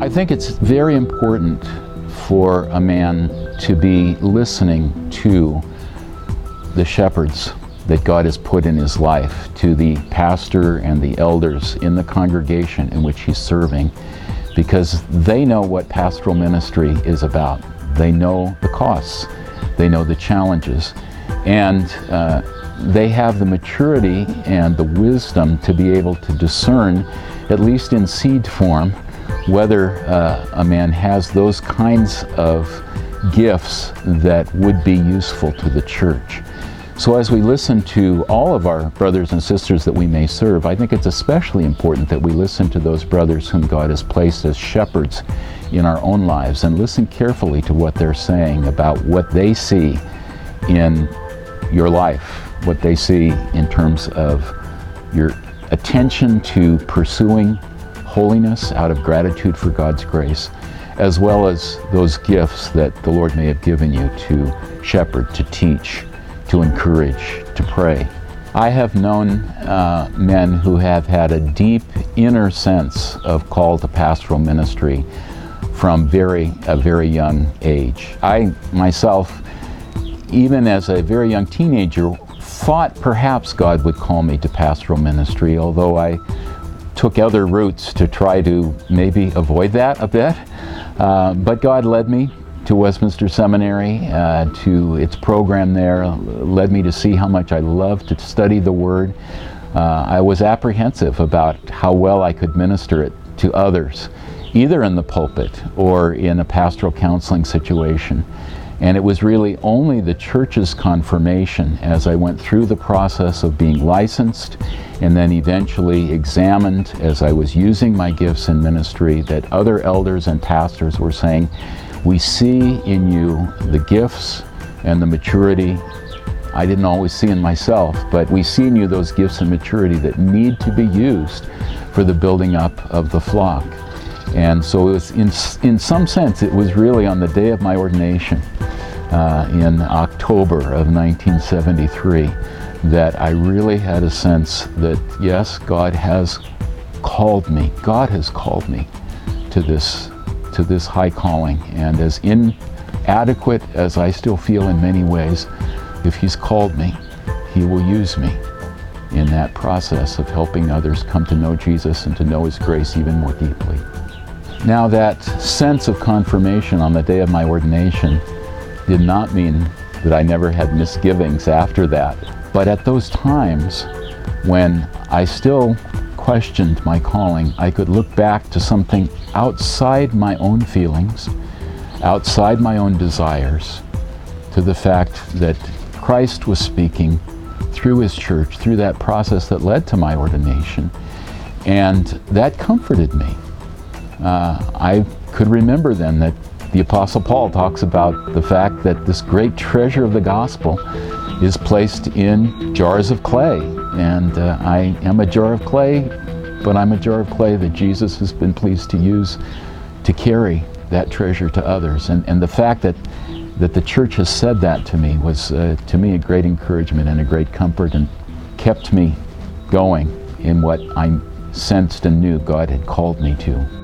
I think it's very important for a man to be listening to the shepherds that God has put in his life, to the pastor and the elders in the congregation in which he's serving, because they know what pastoral ministry is about. They know the costs, they know the challenges, and uh, they have the maturity and the wisdom to be able to discern, at least in seed form, whether uh, a man has those kinds of gifts that would be useful to the church. So, as we listen to all of our brothers and sisters that we may serve, I think it's especially important that we listen to those brothers whom God has placed as shepherds in our own lives and listen carefully to what they're saying about what they see in your life, what they see in terms of your attention to pursuing holiness out of gratitude for God's grace, as well as those gifts that the Lord may have given you to shepherd, to teach to encourage, to pray. I have known uh, men who have had a deep inner sense of call to pastoral ministry from very a very young age. I myself, even as a very young teenager, thought perhaps God would call me to pastoral ministry, although I took other routes to try to maybe avoid that a bit. Uh, but God led me to Westminster Seminary, uh, to its program there, led me to see how much I loved to study the Word. Uh, I was apprehensive about how well I could minister it to others, either in the pulpit or in a pastoral counseling situation. And it was really only the church's confirmation as I went through the process of being licensed and then eventually examined as I was using my gifts in ministry that other elders and pastors were saying, we see in you the gifts and the maturity I didn't always see in myself, but we see in you those gifts and maturity that need to be used for the building up of the flock. And so it was in, in some sense, it was really on the day of my ordination uh, in October of 1973 that I really had a sense that, yes, God has called me. God has called me to this to this high calling. And as inadequate as I still feel in many ways, if He's called me, He will use me in that process of helping others come to know Jesus and to know His grace even more deeply. Now, that sense of confirmation on the day of my ordination did not mean that I never had misgivings after that. But at those times when I still questioned my calling, I could look back to something outside my own feelings, outside my own desires, to the fact that Christ was speaking through his church, through that process that led to my ordination. And that comforted me. Uh, I could remember then that the Apostle Paul talks about the fact that this great treasure of the gospel is placed in jars of clay and uh, I am a jar of clay, but I'm a jar of clay that Jesus has been pleased to use to carry that treasure to others. And, and the fact that, that the church has said that to me was, uh, to me, a great encouragement and a great comfort and kept me going in what I sensed and knew God had called me to.